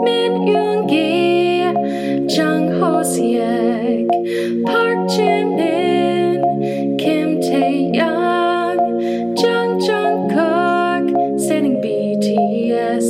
Min Yoon Gi, Jung Hoseok, Park Jimin, Kim Tae Young, Jeon Jungkook, standing BTS.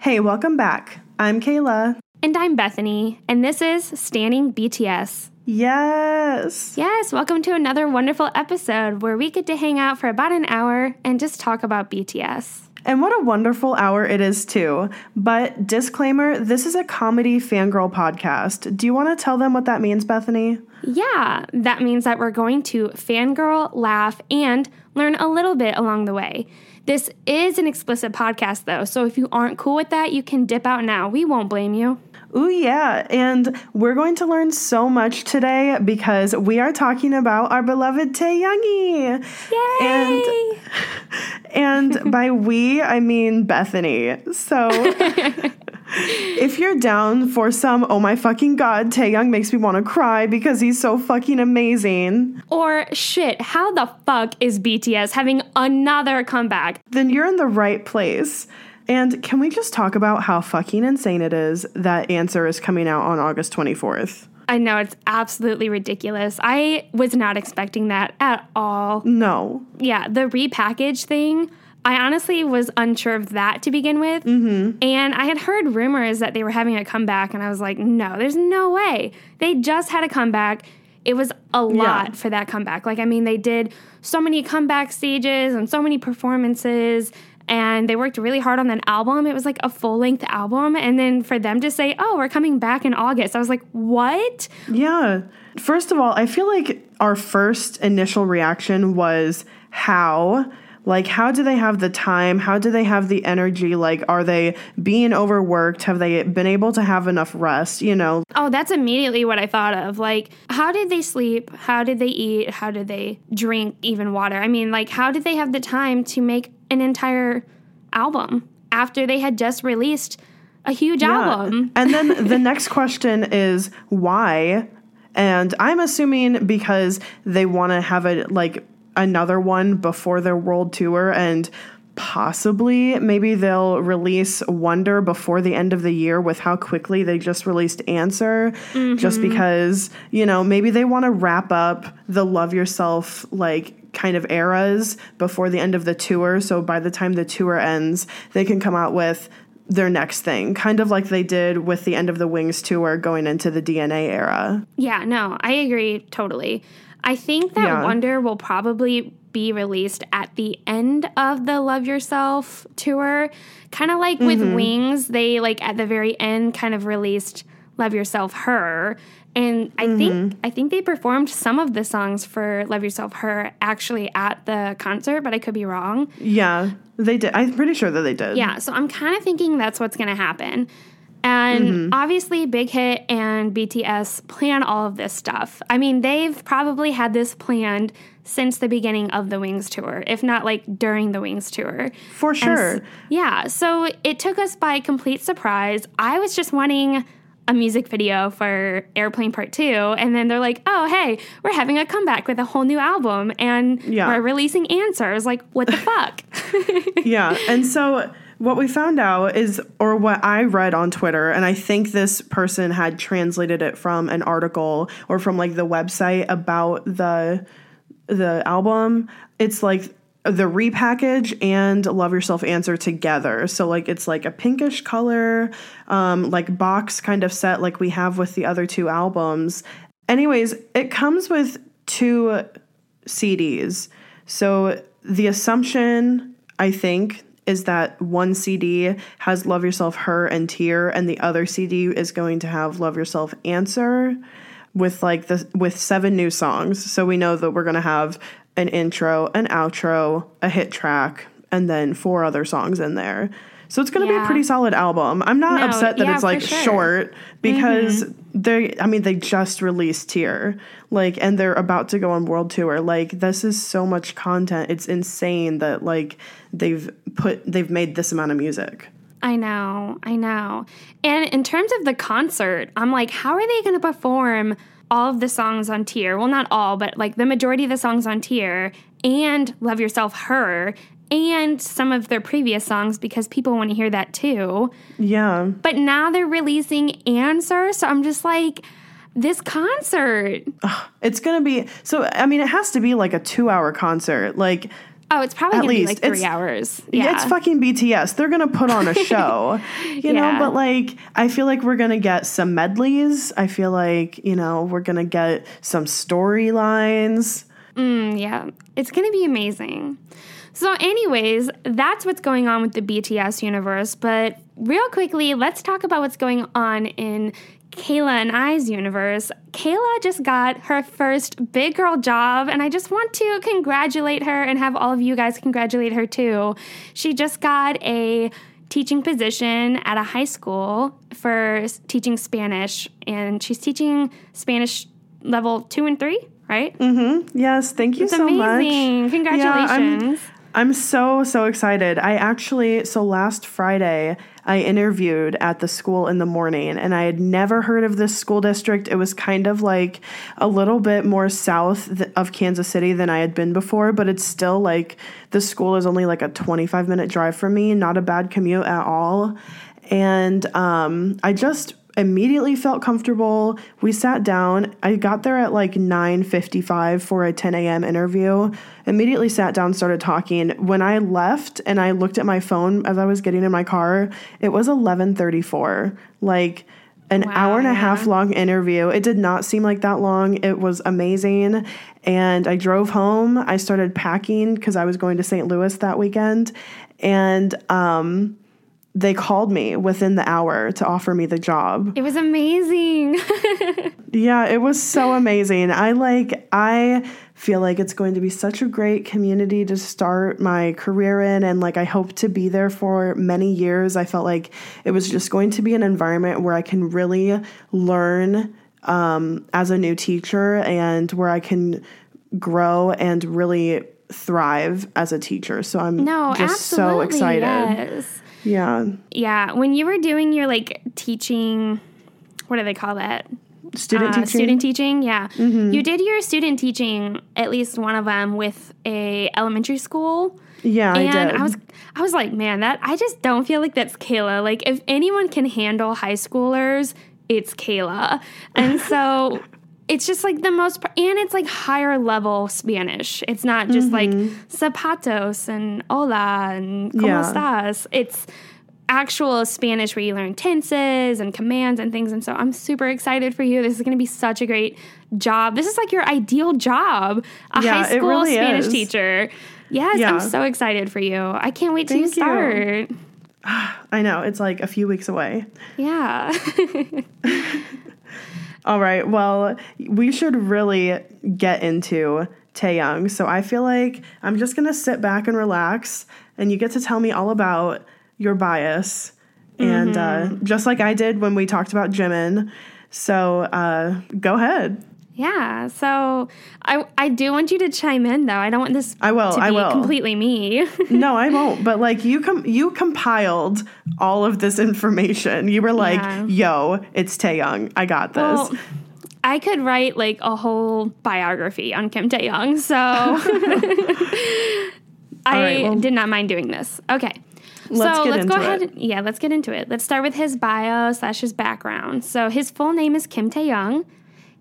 Hey, welcome back. I'm Kayla. And I'm Bethany, and this is Standing BTS. Yes. Yes, welcome to another wonderful episode where we get to hang out for about an hour and just talk about BTS. And what a wonderful hour it is, too. But disclaimer this is a comedy fangirl podcast. Do you want to tell them what that means, Bethany? Yeah, that means that we're going to fangirl, laugh, and learn a little bit along the way. This is an explicit podcast, though, so if you aren't cool with that, you can dip out now. We won't blame you. Ooh, yeah. And we're going to learn so much today because we are talking about our beloved Taehyungie. Yay! And, and by we, I mean Bethany. So if you're down for some, oh my fucking god, Taehyung makes me want to cry because he's so fucking amazing. Or shit, how the fuck is BTS having another comeback? Then you're in the right place. And can we just talk about how fucking insane it is that Answer is coming out on August 24th? I know it's absolutely ridiculous. I was not expecting that at all. No. Yeah, the repackage thing. I honestly was unsure of that to begin with. Mm-hmm. And I had heard rumors that they were having a comeback, and I was like, no, there's no way. They just had a comeback. It was a lot Yeah. for that comeback. Like, I mean, they did so many comeback stages and so many performances, and they worked really hard on that album. It was like a full length album. And then for them to say, oh, we're coming back in August, I was like, what? Yeah. First of all, I feel like our first initial reaction was how. Like, how do they have the time? How do they have the energy? Like, are they being overworked? Have they been able to have enough rest? You know, Oh, that's immediately what I thought of. Like, how did they sleep? How did they eat? How did they drink even water? I mean, like, how did they have the time to make an entire album after they had just released a huge album? And then the next question is why? And I'm assuming because they want to have a like another one before their world tour and possibly maybe they'll release Wonder before the end of the year with how quickly they just released Answer just mm-hmm. because, you know, maybe they want to wrap up the Love Yourself like kind of eras before the end of the tour so by the time the tour ends they can come out with their next thing, kind of like they did with the end of the Wings tour going into the DNA era. Yeah, no, I agree totally. I think that Yeah. Wonder will probably be released at the end of the Love Yourself tour. Kind of like with mm-hmm. Wings, they like at the very end kind of released Love Yourself Her. And I think mm-hmm. I think they performed some of the songs for Love Yourself Her actually at the concert, but I could be wrong. Yeah, they did. I'm pretty sure that they did. Yeah, so I'm kind of thinking that's what's going to happen. And mm-hmm. obviously, Big Hit and BTS plan all of this stuff. I mean, they've probably had this planned since the beginning of the Wings tour, if not like during the Wings tour. For sure. s- yeah, so it took us by complete surprise. I was just wanting a music video for Airplane Part 2, and then they're like, oh, hey, we're having a comeback with a whole new album, and Yeah. we're releasing Answer. I was like, what the fuck? yeah. And so what we found out is, or what I read on Twitter, and I think this person had translated it from an article or from like the website about the the album. It's like the repackage and love yourself answer together so like it's like a pinkish color um like box kind of set like we have with the other two albums anyways it comes with two cds so the assumption i think is that one cd has love yourself her and tear and the other cd is going to have love yourself answer with like the with seven new songs so we know that we're going to have an intro, an outro, a hit track, and then four other songs in there. So it's going to be a pretty solid album. I'm not No, upset that yeah, it's like sure. Mm-hmm. short because they I mean they just released Tear. Like and they're about to go on world tour. Like this is so much content. It's insane that like they've put they've made this amount of music. I know, I know. And in terms of the concert, I'm like, how are they going to perform all of the songs on Tear? Well, not all, but like the majority of the songs on Tear and Love Yourself Her and some of their previous songs because people want to hear that too. Yeah. But now they're releasing Answer, so I'm just like, this concert. It's going to be so I mean it has to be like a 2-hour concert. Like Oh, it's probably At going be least. like three It's- hours. Yeah. Yeah. it's fucking BTS. They're gonna put on a show, you know. But like, I feel like we're gonna get some medleys. I feel like you know we're gonna get some storylines. Mm, yeah, it's going to be amazing. So, anyways, that's what's going on with the BTS universe. But real quickly, let's talk about what's going on in Kayla and I's universe. Kayla just got her first big girl job, and I just want to congratulate her and have all of you guys congratulate her too. She just got a teaching position at a high school for teaching Spanish, and she's teaching Spanish level two and three, right? Mm-hmm. Yes, thank you It's so amazing. much. Congratulations. Yeah, I'm, so so excited. I actually so last Friday I interviewed at the school in the morning and I had never heard of this school district. It was kind of like a little bit more south of Kansas City than I had been before, but it's still like the school is only like a 25 minute drive from me, not a bad commute at all. And um, I just immediately felt comfortable. We sat down. I got there at like 9:55 for a 10 a.m. interview. Immediately sat down, started talking. When I left and I looked at my phone as I was getting in my car, it was 11:34. Like an Wow, hour and a yeah. half long interview. It did not seem like that long. It was amazing. And I drove home. I started packing because I was going to St. Louis that weekend. And um, they called me within the hour to offer me the job. It was amazing. Yeah, it was so amazing. I like I feel like it's going to be such a great community to start my career in and like I hope to be there for many years. I felt like it was just going to be an environment where I can really learn um, as a new teacher and where I can grow and really thrive as a teacher. So I'm no, just absolutely. so excited. Yes. Yeah. Yeah. When you were doing your like teaching, what do they call that? Student Uh, teaching. Mm-hmm. Student teaching, yeah. You did your student teaching, at least one of them, with a elementary school. yeah, I and did. I was I was like, man, that I just don't feel like that's Kayla. Like if anyone can handle high schoolers, it's Kayla. And so it's just like the most and it's like higher level Spanish. It's not just like mm-hmm. zapatos and hola and como Yeah. estás. It's actual Spanish where you learn tenses and commands and things. And so I'm super excited for you. This is going to be such a great job. This is like your ideal job, a Yeah, high school really Spanish is. teacher. Yes, Yeah. I'm so excited for you. I can't wait till you Thank you. start. I know, it's like a few weeks away. Yeah. All right. Well, we should really get into Taehyung. So I feel like I'm just gonna sit back and relax, and you get to tell me all about your bias, and uh, just like I did when we talked about Jimin. So uh, go ahead. Yeah. So I I do want you to chime in though. I don't want this I will, to I will. completely me. No, I won't. But like you com- you compiled all of this information. You were like, Yeah. "Yo, it's Taeyang. I got this." Well, I could write like a whole biography on Kim Taehyung, so I right, well- did not mind doing this. Okay. Let's so let's go ahead. it. yeah, let's get into it. Let's start with his bio slash his background. So his full name is Kim Taehyung.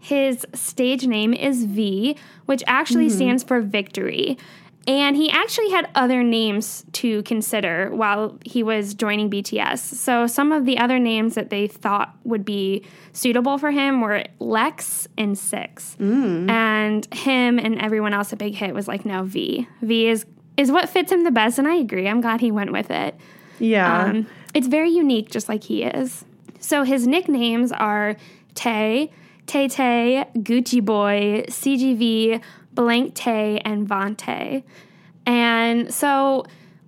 His stage name is V, which actually Mm-hmm. stands for victory. And he actually had other names to consider while he was joining BTS. So some of the other names that they thought would be suitable for him were Lex and Six. Mm. And him and everyone else at Big Hit was like, no, V. V is is what fits him the best, and I agree. I'm glad he went with it. Yeah. Um, it's very unique, just like he is. So his nicknames are Tay, Tay Tay, Gucci Boy, CGV, Blank Tay, and Vante. And so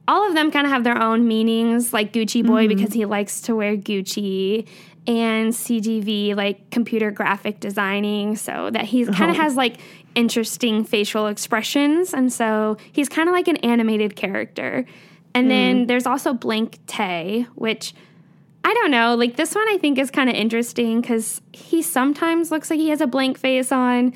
all of them kind of have their own meanings, like Gucci Boy mm-hmm. because he likes to wear Gucci, and CGV, like computer graphic designing, so that he kind of oh. has like interesting facial expressions. And so he's kind of like an animated character. And then mm. there's also Blank Tay, which I don't know. Like this one, I think is kind of interesting because he sometimes looks like he has a blank face on.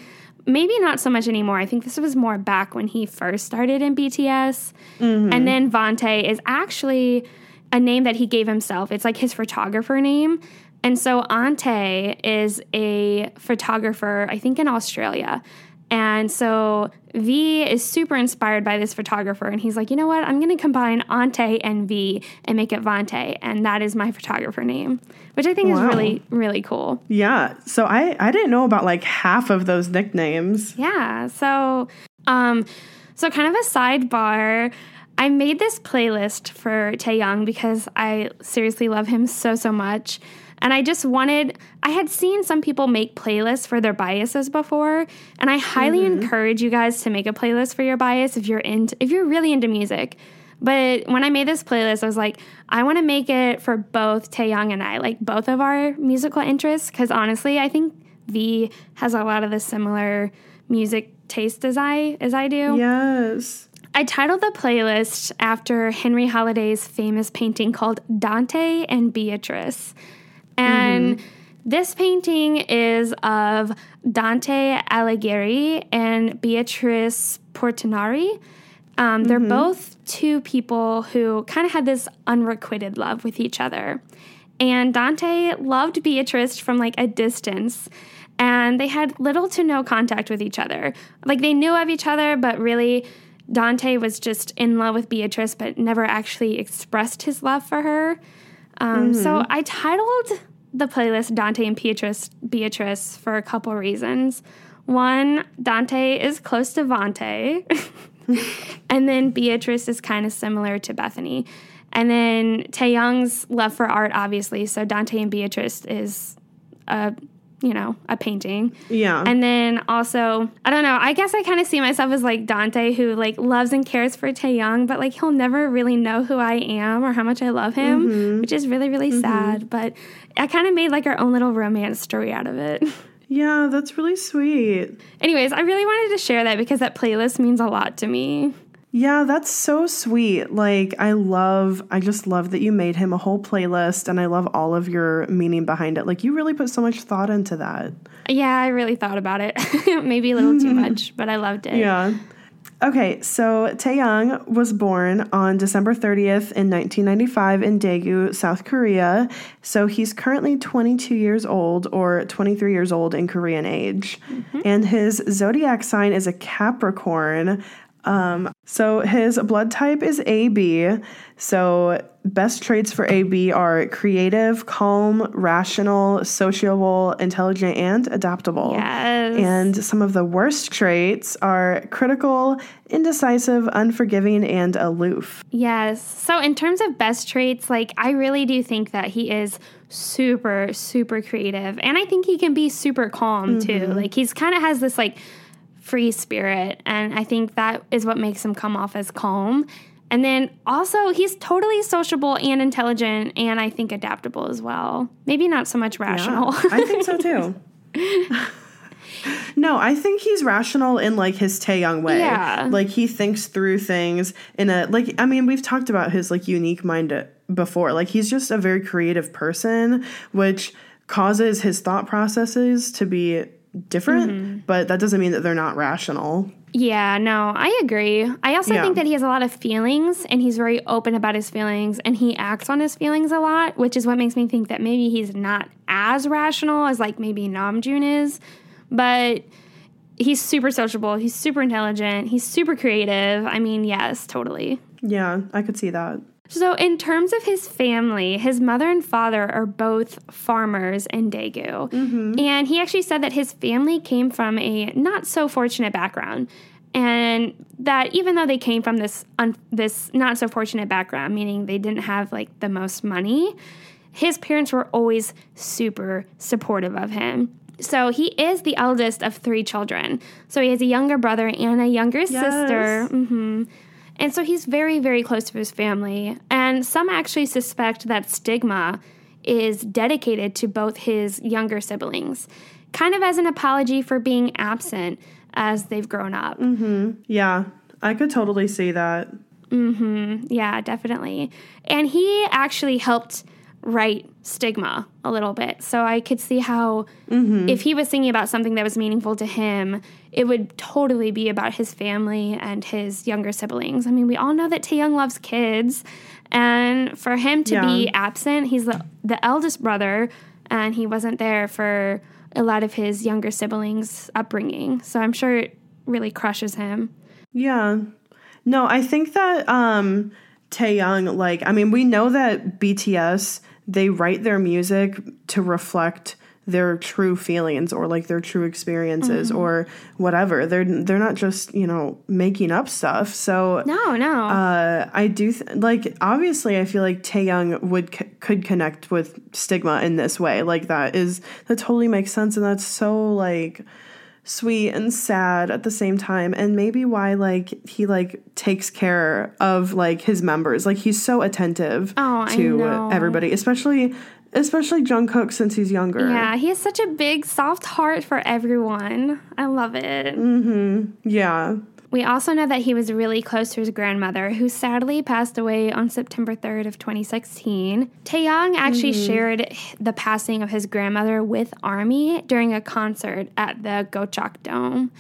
Maybe not so much anymore. I think this was more back when he first started in BTS. Mm-hmm. And then Vante is actually a name that he gave himself. It's like his photographer name. And so Ante is a photographer, I think in Australia. And so V is super inspired by this photographer, and he's like, you know what? I'm going to combine Ante and V and make it Vante, and that is my photographer name, which I think is really, really cool. yeah. So I I didn't know about like half of those nicknames. Yeah. So, um, so kind of a sidebar. I made this playlist for Taehyung because I seriously love him so so much, and I just wanted. I had seen some people make playlists for their biases before, and I highly mm-hmm. encourage you guys to make a playlist for your bias if you're into if you're really into music. But when I made this playlist, I was like, I want to make it for both Taehyung and I, like both of our musical interests, because honestly, I think V has a lot of the similar music taste as I as I do. Yes. I titled the playlist after Henry Holliday's famous painting called Dante and Beatrice. And this painting is of Dante Alighieri and Beatrice Portinari. Um, they're both two people who kind of had this unrequited love with each other. And Dante loved Beatrice from like a distance, and they had little to no contact with each other. Like they knew of each other, but really, Dante was just in love with Beatrice, but never actually expressed his love for her. Um, So I titled the playlist Dante and Beatrice, Beatrice for a couple reasons. One, Dante is close to Vante, and then Beatrice is kind of similar to Bethany. And then Taehyung's love for art, obviously. So Dante and Beatrice is a, you know, a painting. Yeah. And then also, I don't know, I guess I kind of see myself as like Dante who like loves and cares for Taehyung, but like he'll never really know who I am or how much I love him, Mm-hmm. which is really, really sad. But I kind of made like our own little romance story out of it. yeah, that's really sweet. Anyways, I really wanted to share that because that playlist means a lot to me. Yeah, that's so sweet. Like, I love, I just love that you made him a whole playlist and I love all of your meaning behind it. Like, you really put so much thought into that. Yeah, I really thought about it. Maybe a little too much, but I loved it. Yeah. Okay, so Taehyung was born on December 30th in 1995 in Daegu, South Korea. So he's currently 22 years old or 23 years old in Korean age. Mm-hmm. And his zodiac sign is a Capricorn. Um, so his blood type is AB. So best traits for AB are creative, calm, rational, sociable, intelligent, and adaptable. Yes. And some of the worst traits are critical, indecisive, unforgiving, and aloof. Yes. So, in terms of best traits, like, I really do think that he is super, super creative. And I think he can be super calm too. Like, he's kind of has this, like, free spirit. And I think that is what makes him come off as calm. And then also, he's totally sociable and intelligent, and I think adaptable as well. Maybe not so much rational. I think so too. no, I think he's rational in like his Taehyung way. Yeah. Like he thinks through things in a like I mean, we've talked about his like unique mind uh, before. Like he's just a very creative person, which causes his thought processes to be different, mm-hmm. but that doesn't mean that they're not rational. Yeah, no, I agree. I also Yeah. think that he has a lot of feelings and he's very open about his feelings and he acts on his feelings a lot, which is what makes me think that maybe he's not as rational as like maybe Namjoon is. But he's super sociable, he's super intelligent, he's super creative. I mean, yes, totally. Yeah, I could see that. So, in terms of his family, his mother and father are both farmers in Daegu. And he actually said that his family came from a not so fortunate background. And that even though they came from this un- this not so fortunate background, meaning they didn't have like the most money, his parents were always super supportive of him. So he is the eldest of three children. So he has a younger brother and a younger sister. hmm and so he's very, very close to his family. And some actually suspect that stigma is dedicated to both his younger siblings, kind of as an apology for being absent as they've grown up. Mm-hmm. Yeah, I could totally see that. Mm-hmm. Yeah, definitely. And he actually helped write stigma a little bit. So I could see how mm-hmm. if he was thinking about something that was meaningful to him, it would totally be about his family and his younger siblings. I mean, we all know that Taehyung loves kids, and for him to be absent, he's the, the eldest brother, and he wasn't there for a lot of his younger siblings' upbringing. So I'm sure it really crushes him. Yeah. No, I think that um Taehyung, like, I mean, we know that BTS they write their music to reflect their true feelings or like their true experiences or whatever. They're they're not just you know making up stuff. So No, no. uh, I do th- like obviously I feel like Taehyung would c- could connect with stigma in this way. Like that is that totally makes sense and that's so like sweet and sad at the same time and maybe why like he like takes care of like his members. Like he's so attentive Oh, to everybody, especially especially Jungkook since he's younger. Yeah, he has such a big, soft heart for everyone. I love it. Mhm. Yeah. We also know that he was really close to his grandmother, who sadly passed away on September 3rd of 2016. Taehyung actually shared the passing of his grandmother with Army during a concert at the Gocheok Dome.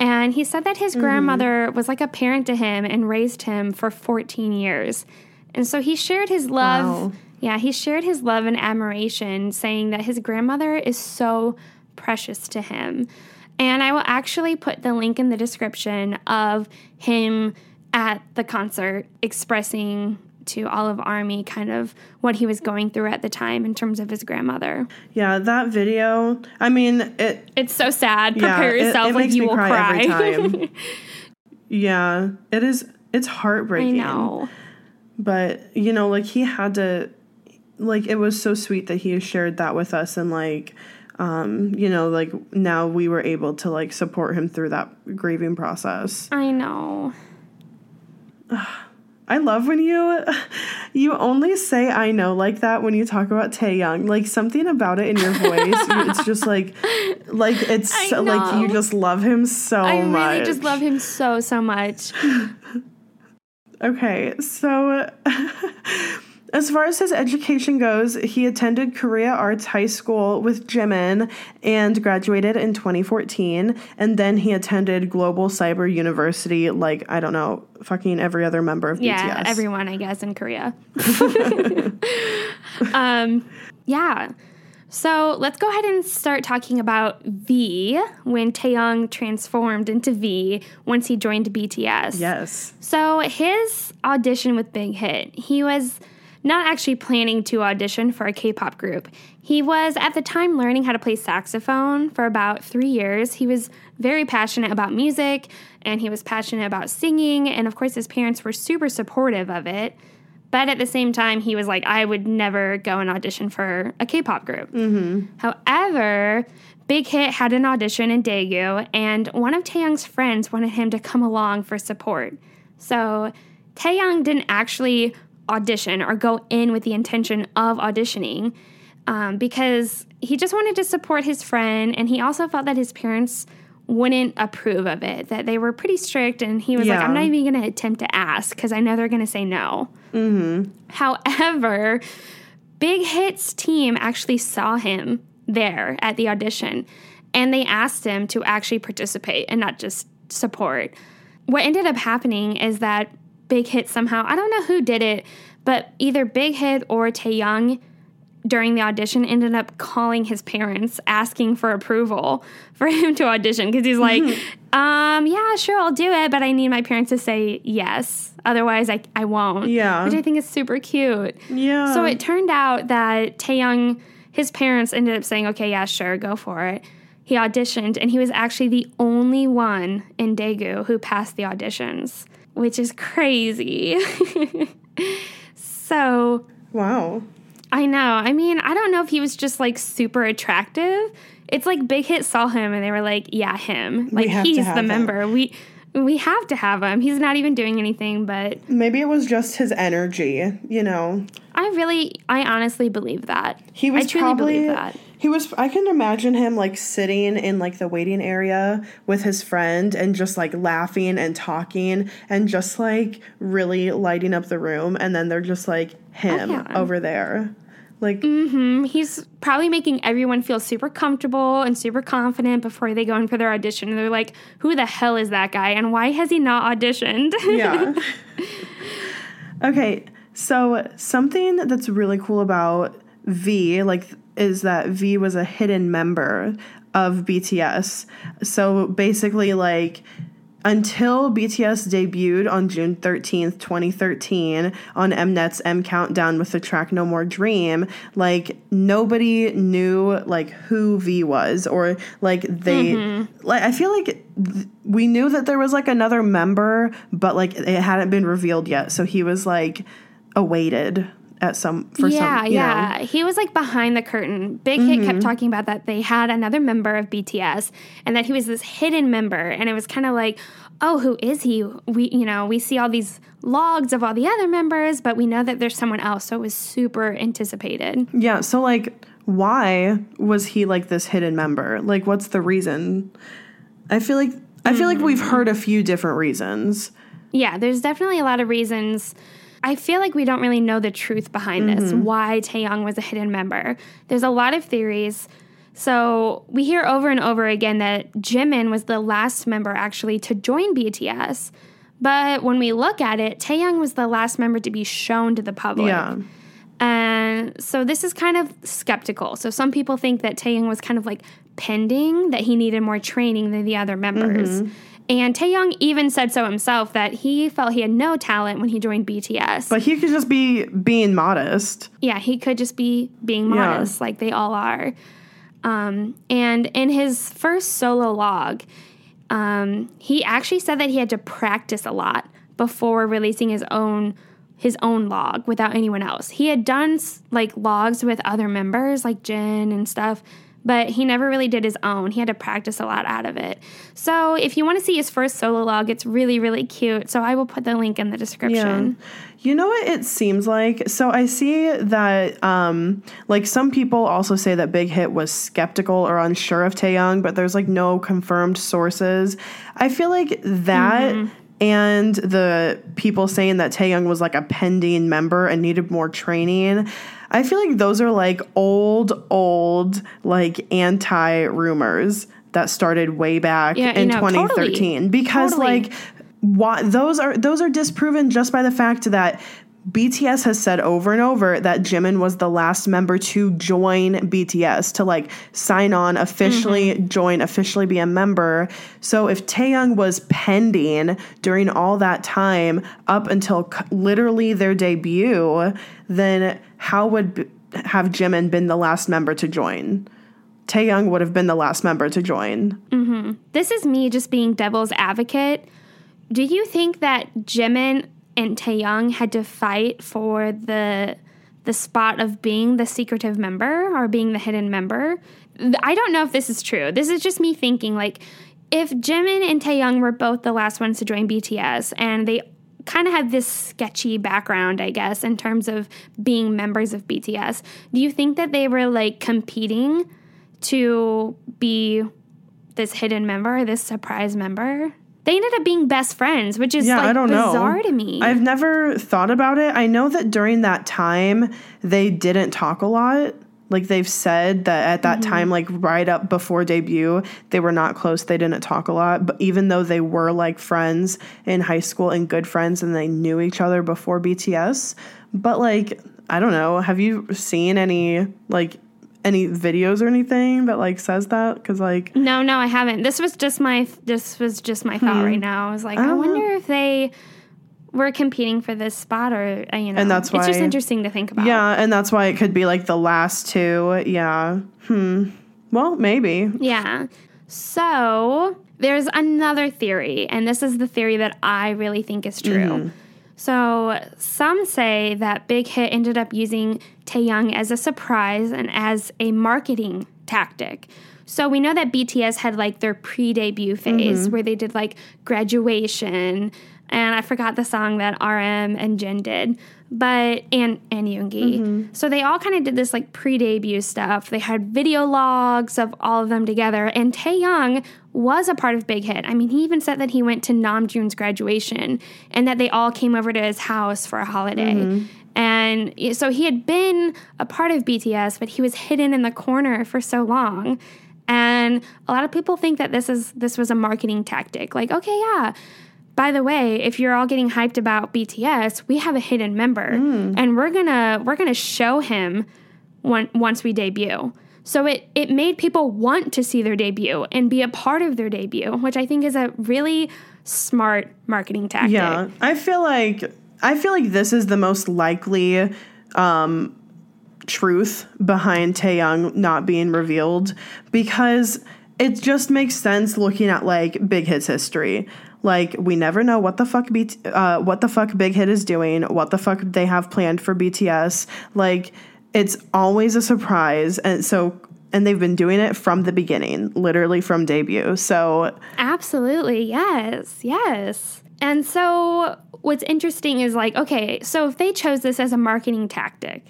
And he said that his grandmother was like a parent to him and raised him for 14 years. And so he shared his love. Wow. Yeah, he shared his love and admiration, saying that his grandmother is so precious to him. And I will actually put the link in the description of him at the concert expressing to Olive Army kind of what he was going through at the time in terms of his grandmother. Yeah, that video, I mean, it It's so sad. Prepare it- yourself it like you will cry cry. Yeah, it is. It's heartbreaking. I know. But you know, like he had to, like it was so sweet that he shared that with us, and like, um, you know, like now we were able to like support him through that grieving process. I know. I love when you, you only say "I know" like that when you talk about Taehyung. Like something about it in your voice, it's just like, like it's so, like you just love him so I much. really just love him so, so much. Okay, so as far as his education goes, he attended Korea Arts High School with Jimin and graduated in 2014. And then he attended Global Cyber University, like, I don't know, fucking every other member of Yeah, BTS. everyone, I guess, in Korea. um, yeah. So let's go ahead and start talking about V when Taehyung transformed into V once he joined BTS. Yes. So his audition with Big Hit, he was not actually planning to audition for a K-pop group. He was at the time learning how to play saxophone for about 3 years. He was very passionate about music and he was passionate about singing and of course his parents were super supportive of it. But at the same time, he was like, I would never go and audition for a K-pop group. Mm-hmm. However, Big Hit had an audition in Daegu, and one of Taehyung's friends wanted him to come along for support. So Taehyung didn't actually audition or go in with the intention of auditioning um, because he just wanted to support his friend, and he also felt that his parents wouldn't approve of it, that they were pretty strict, and he was like, I'm not even going to attempt to ask because I know they're going to say no. However, Big Hit's team actually saw him there at the audition. and they asked him to actually participate and not just support. What ended up happening is that Big Hit somehow, I don't know who did it, but either Big Hit or Taehyung during the audition ended up calling his parents asking for approval for him to audition because he's like um yeah sure i'll do it but i need my parents to say yes otherwise i, I won't Yeah. which i think is super cute Yeah. so it turned out that Taehyung, his parents ended up saying, okay, yeah, sure, go for it. He auditioned, and he was actually the only one in Daegu who passed the auditions, which is crazy. so wow. I know. I mean, I don't know if he was just like super attractive. It's like Big Hit saw him and they were like, yeah, him. Like he's the him. member. We we have to have him. He's not even doing anything, but Maybe it was just his energy, you know. I really I honestly believe that. He was I truly probably believe that. He was I can imagine him like sitting in like the waiting area with his friend and just like laughing and talking and just like really lighting up the room and then they're just like him Oh, yeah. over there. Like mm-hmm. He's probably making everyone feel super comfortable and super confident before they go in for their audition. And they're like, who the hell is that guy? And why has he not auditioned? yeah. okay, so something that's really cool about V, like, is that V was a hidden member of BTS. So basically, like, until BTS debuted on June 13th, 2013, on Mnet's M Countdown with the track No More Dream, like nobody knew like who V was or like they mm-hmm. like I feel like th- we knew that there was like another member, but like it hadn't been revealed yet. So he was like awaited at some for yeah, some know. yeah. He was like behind the curtain. Big Hit kept mm-hmm. talking about that they had another member of BTS and that he was this hidden member. And it was kind of like, oh, who is he? We, you know, we see all these logs of all the other members, but we know that there's someone else. So it was super anticipated. Yeah, so like why was he like this hidden member? Like what's the reason? I feel like I feel like we've mm-hmm. heard a few different reasons. Yeah, there's definitely a lot of reasons. I feel like we don't really know the truth behind this, why Taehyung was a hidden member. There's a lot of theories. So we hear over and over again that Jimin was the last member actually to join BTS. But when we look at it, Taehyung was the last member to be shown to the public. Yeah. And so this is kind of skeptical. So some people think that Taehyung was kind of like pending, that he needed more training than the other members. Mm-hmm. And Taehyung even said so himself that he felt he had no talent when he joined BTS. But he could just be being modest. yeah, he could just be being Yeah. modest like they all are. Um, and in his first solo log, um, he actually said that he had to practice a lot before releasing his own his own log without anyone else. He had done like logs with other members like Jin and stuff, but he never really did his own. He had to practice a lot out of it. So if you want to see his first solo log, it's really really cute. So I will put the link in the description. You know what it seems like? So I see that um like some people also say that Big Hit was skeptical or unsure of Taehyung, but there's like no confirmed sources. I feel like that and the people saying that Taehyung was like a pending member and needed more training. I feel like those are like old, old, like anti rumors that started way back Yeah, you in know, totally. 2013 because Totally. like why those are those are disproven just by the fact that BTS has said over and over that Jimin was the last member to join BTS to like sign on officially mm-hmm. join officially be a member. So if Taehyung was pending during all that time up until c- literally their debut, then how would b- have Jimin been the last member to join? Taehyung would have been the last member to join. Mm-hmm. this is me just being devil's advocate. Do you think that Jimin and Taehyung had to fight for the the spot of being the secretive member or being the hidden member? I don't know if this is true. This is just me thinking like if Jimin and Taehyung were both the last ones to join BTS and they kind of had this sketchy background, I guess, in terms of being members of BTS. Do you think that they were like competing to be this hidden member, this surprise member. They ended up being best friends, which is Yeah, like I don't know. bizarre to me. I've never thought about it. I know that during that time they didn't talk a lot. like they've said that at that Mm-hmm. time like right up before debut they were not close they didn't talk a lot but even though they were like friends in high school and good friends and they knew each other before bts but like i don't know have you seen any like any videos or anything that like says that because like No, no, I haven't. This was just my this was just my thought right now. I was like, I Oh. wonder if they were competing for this spot or uh, you know. And that's why it's just interesting to think about. yeah and that's why it could be like the last two yeah hmm well maybe Yeah. So there's another theory, and this is the theory that I really think is true. So some say that Big Hit ended up using Taehyung as a surprise and as a marketing tactic. So we know that BTS had like their pre-debut phase mm-hmm. where they did like graduation, and I forgot the song that RM and Jin did, but and and Yoongi. Mm-hmm. So they all kind of did this like pre-debut stuff. They had video logs of all of them together, and Taehyung was a part of Big Hit. I mean, he even said that he went to Namjoon's graduation and that they all came over to his house for a holiday. Mm-hmm. And so he had been a part of BTS, but he was hidden in the corner for so long. And a lot of people think that this is this was a marketing tactic. Like, okay, yeah. By the way, if you're all getting hyped about BTS, we have a hidden member, and we're gonna we're gonna show him when, once we debut. So it it made people want to see their debut and be a part of their debut, which I think is a really smart marketing tactic. Yeah, I feel like I feel like this is the most likely um, truth behind Taehyung not being revealed because it just makes sense looking at like Big Hit's history. Like we never know what the fuck BT, uh, what the fuck Big Hit is doing, what the fuck they have planned for BTS. Like it's always a surprise, and so and they've been doing it from the beginning, literally from debut. So Absolutely. Yes. Yes. And so what's interesting is like, okay, so if they chose this as a marketing tactic,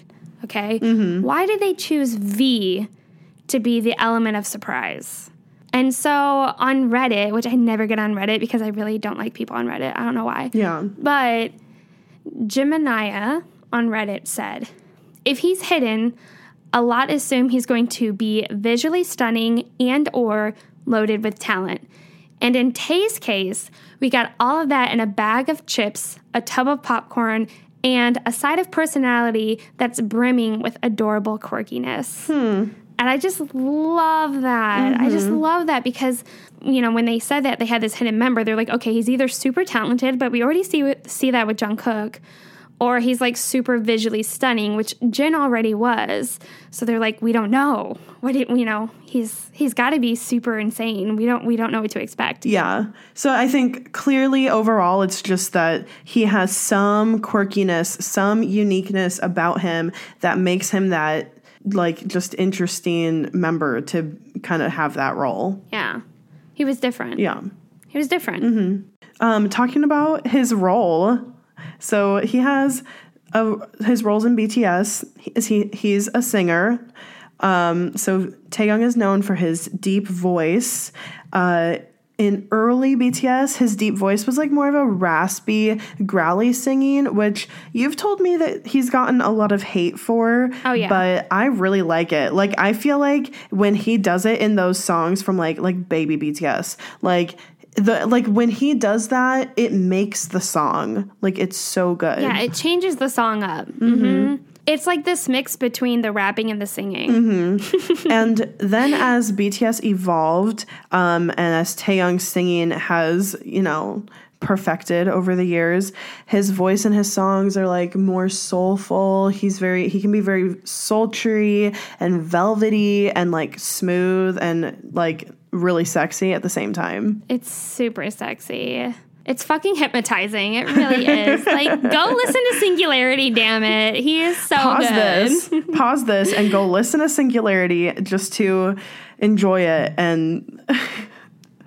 okay, why did they choose V to be the element of surprise? And so on Reddit, which I never get on Reddit because I really don't like people on Reddit. I don't know why. yeah, But Gemini on Reddit said, if he's hidden, a lot assume he's going to be visually stunning and or loaded with talent. And in Tay's case, we got all of that in a bag of chips, a tub of popcorn, and a side of personality that's brimming with adorable quirkiness. Hmm. And I just love that. I just mm-hmm. love that because, you know, when they said that they had this hidden member, they're like, okay, he's either super talented, but we already see see that with Jungkook, or he's like super visually stunning, which Jin already was. So they're like, we don't know. What do you know? He's he's got to be super insane. We don't we don't know what to expect. Yeah. So I think clearly overall, it's just that he has some quirkiness, some uniqueness about him that makes him that like just interesting member to kind of have that role. Yeah, he was different. Yeah. he was different. Um, talking about his role, so he has a, his roles in BTS. He, is he he's a singer. Um, so Taehyung is known for his deep voice. Uh, in early BTS, his deep voice was like more of a raspy, growly singing, which you've told me that he's gotten a lot of hate for. Oh, yeah. But I really like it. Like I feel like when he does it in those songs from like like baby BTS, like the like when he does that, it makes the song like it's so good. Yeah, it changes the song up. hmm It's like this mix between the rapping and the singing. and then as BTS evolved, um, and as Taehyung's singing has, you know, perfected over the years, his voice and his songs are like more soulful. He's very he can be very sultry and velvety and like smooth and like really sexy at the same time. It's super sexy. It's fucking hypnotizing. It really is. like, go listen to Singularity, damn it. He is so Pause good. this. Pause this and go listen to Singularity just to enjoy it and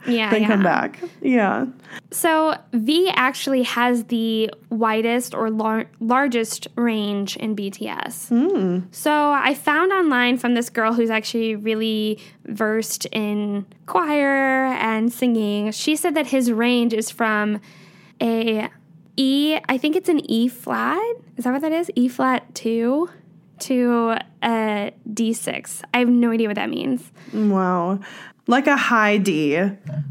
Yeah, then yeah. come back. Yeah. So V actually has the widest or lar- largest range in BTS. Hmm. So I found online from this girl who's actually really versed in choir and singing. She said that his range is from a E, I think it's an E flat. Is that what that is? E flat two to a D6. I have no idea what that means. Wow. Like a high D,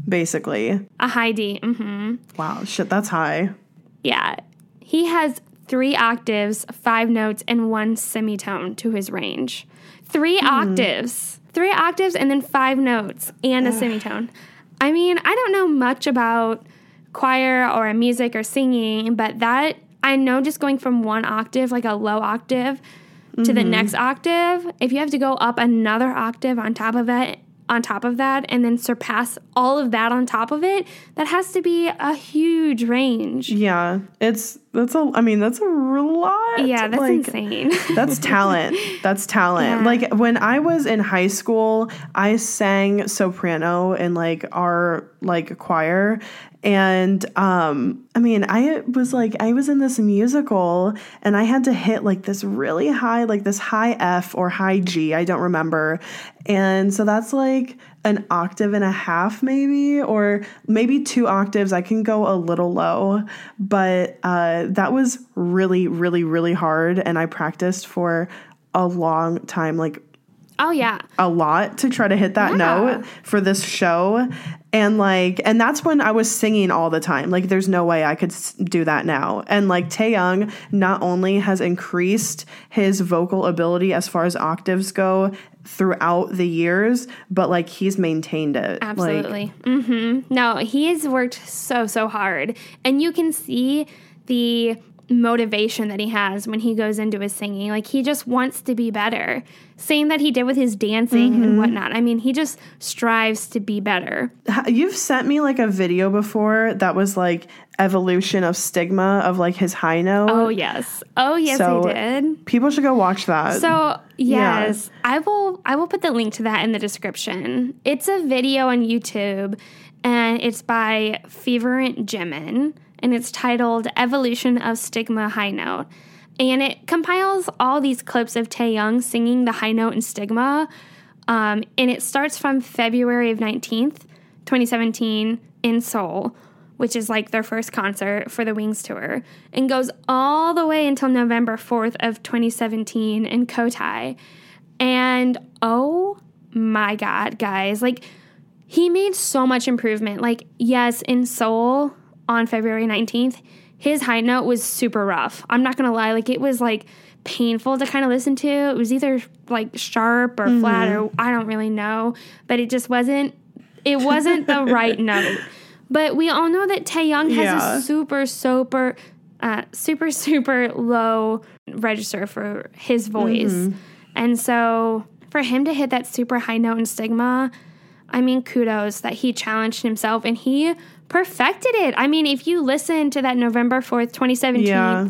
basically. A high D. Mm-hmm. Wow, shit, that's high. Yeah. He has three octaves, five notes, and one semitone to his range. Three octaves. Three octaves and then five notes and a semitone. I mean, I don't know much about choir or music or singing, but that I know just going from one octave, like a low octave, to the next octave, if you have to go up another octave on top of it, on top of that, and then surpass all of that on top of it, that has to be a huge range. Yeah, it's that's a. I mean, that's a lot. Yeah, that's Like, insane. That's talent. That's talent. Yeah. Like when I was in high school, I sang soprano in like our like choir and um I mean, I was like I was in this musical and I had to hit like this really high like this high F or high G, I don't remember. And so that's like an octave and a half maybe or maybe two octaves. I can go a little low. But uh, that was really really really hard. And i practiced for a long time like oh yeah. a lot to try to hit that Yeah. note for this show and like and that's when i was singing all the time like there's no way i could do that now and like taehyung not only has increased his vocal ability as far as octaves go throughout the years but like he's maintained it Like, Absolutely. hmm No, he has worked so, so hard. And you can see the motivation that he has when he goes into his singing. Like, he just wants to be better. Same that he did with his dancing Mm-hmm. and whatnot. I mean, he just strives to be better. You've sent me like a video before that was like evolution of stigma of like his high note. Oh, yes. Oh, yes, So- I did. People should go watch that. So Yeah. yes, I will. I will put the link to that in the description. It's a video on YouTube, and it's by Feverent Jimin, and it's titled "Evolution of Stigma High Note," and it compiles all these clips of Taehyung singing the high note in Stigma, um, and it starts from February of nineteenth, twenty seventeen, in Seoul. Which is like their first concert for the Wings tour, and goes all the way until November 4th of 2017 in Cotai. And oh my God, guys, like he made so much improvement. Like, yes, in Seoul on February 19th, his high note was super rough. I'm not gonna lie, like, it was like painful to kind of listen to. It was either like sharp or flat or I don't really know, but it just wasn't, it wasn't the right note. But we all know that Taehyung has Yeah. a super, super, uh, super, super low register for his voice. And so for him to hit that super high note in stigma, I mean, kudos that he challenged himself and he perfected it. I mean, if you listen to that November 4th, 2017 Yeah.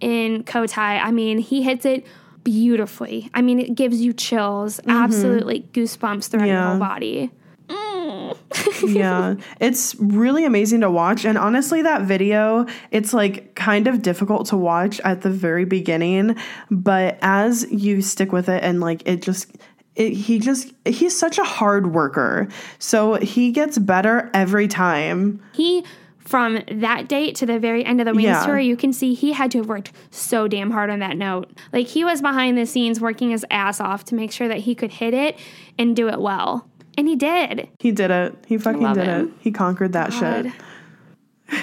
in Cotai, I mean, he hits it beautifully. I mean, it gives you chills, mm-hmm. absolutely goosebumps throughout your whole body. Mm. yeah, it's really amazing to watch. And honestly, that video, it's like kind of difficult to watch at the very beginning, but as you stick with it and like it just it, he just he's such a hard worker. So he gets better every time. He from that date to the very end of the Wings Yeah. tour, you can see he had to have worked so damn hard on that note. Like he was behind the scenes working his ass off to make sure that he could hit it and do it well. And he did. He did it. He fucking did him. it. He conquered that God. shit.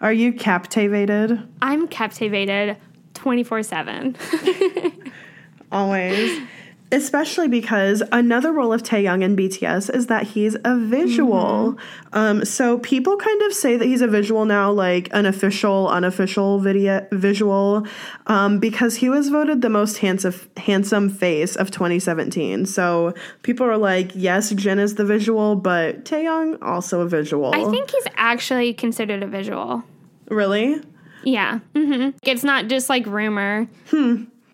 Are you captivated? I'm captivated 24 7. Always. Especially because another role of Taehyung in BTS is that he's a visual. Um, so people kind of say that he's a visual now, like an official, unofficial video visual, um, because he was voted the most handsome handsome face of 2017. So people are like, yes, Jin is the visual, but Taehyung also a visual. I think he's actually considered a visual. really. Yeah. hmm It's not just like rumor.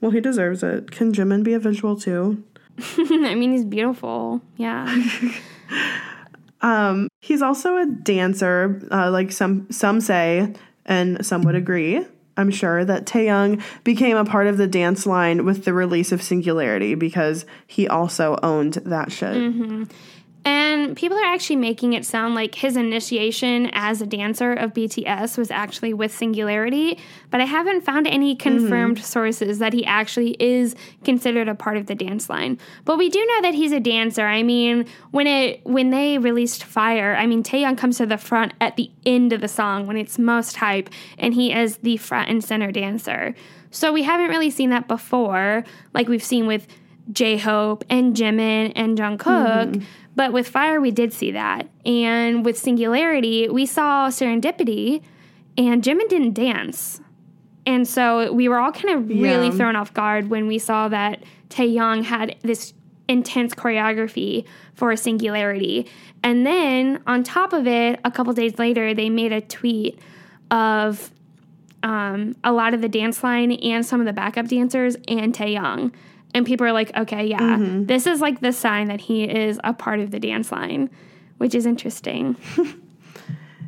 Well, he deserves it. Can Jimin be a visual too? I mean, he's beautiful. Yeah. Um, he's also a dancer, uh, like some some say, and some would agree. I'm sure that Taehyung became a part of the dance line with the release of Singularity because he also owned that shit. And people are actually making it sound like his initiation as a dancer of BTS was actually with Singularity, but I haven't found any mm-hmm. confirmed sources that he actually is considered a part of the dance line. But we do know that he's a dancer. I mean, when it when they released Fire, I mean Taehyung comes to the front at the end of the song when it's most hype, and he is the front and center dancer. So we haven't really seen that before, like we've seen with J Hope and Jimin and Jungkook. Mm-hmm. But with Fire, we did see that. And with Singularity, we saw Serendipity, and Jimin didn't dance. And so we were all kind of really Yeah. thrown off guard when we saw that Taehyung had this intense choreography for a Singularity. And then on top of it, a couple days later, they made a tweet of um, a lot of the dance line and some of the backup dancers and Taehyung. And people are like, okay, yeah, mm-hmm. this is like the sign that he is a part of the dance line, which is interesting.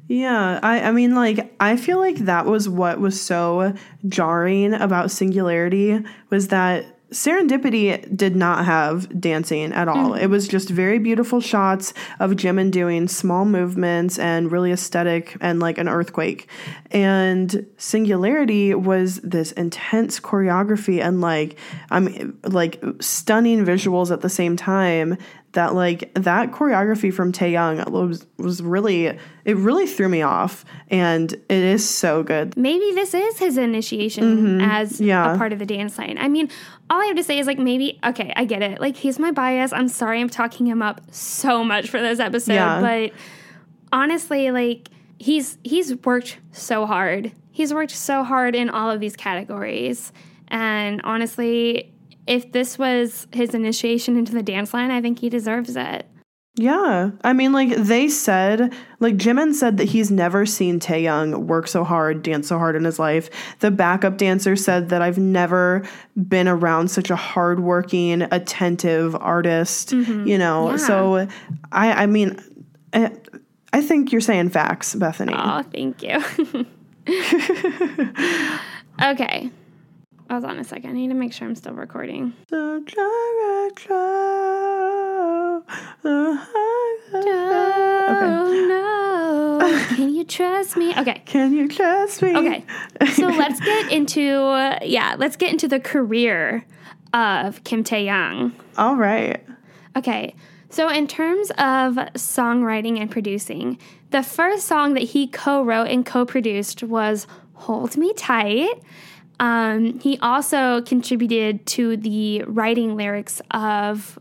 Yeah, I, I mean, like, I feel like that was what was so jarring about Singularity was that Serendipity did not have dancing at all. Mm-hmm. It was just very beautiful shots of Jimin doing small movements and really aesthetic and like an earthquake. And Singularity was this intense choreography and like, I mean, like stunning visuals at the same time that like that choreography from Taehyung was was really it really threw me off and it is so good. Maybe this is his initiation as Mm-hmm. Yeah. a part of the dance line. I mean, all I have to say is like maybe okay, I get it. Like he's my bias. I'm sorry I'm talking him up so much for this episode, Yeah. but honestly, like he's he's worked so hard. He's worked so hard in all of these categories. And honestly, if this was his initiation into the dance line, I think he deserves it. Yeah. I mean like they said like Jimin said that he's never seen Taehyung work so hard, dance so hard in his life. The backup dancer said that I've never been around such a hardworking, attentive artist, mm-hmm. you know. Yeah. So I I mean I, I think you're saying facts, Bethany. Oh, thank you. okay. Hold on a second. I need to make sure I'm still recording. So no. Can you trust me? Okay. Can you trust me? Okay. So let's get into yeah, let's get into the career of Kim Taehyung. All right. Okay. So in terms of songwriting and producing, the first song that he co-wrote and co-produced was Hold Me Tight. Um, he also contributed to the writing lyrics of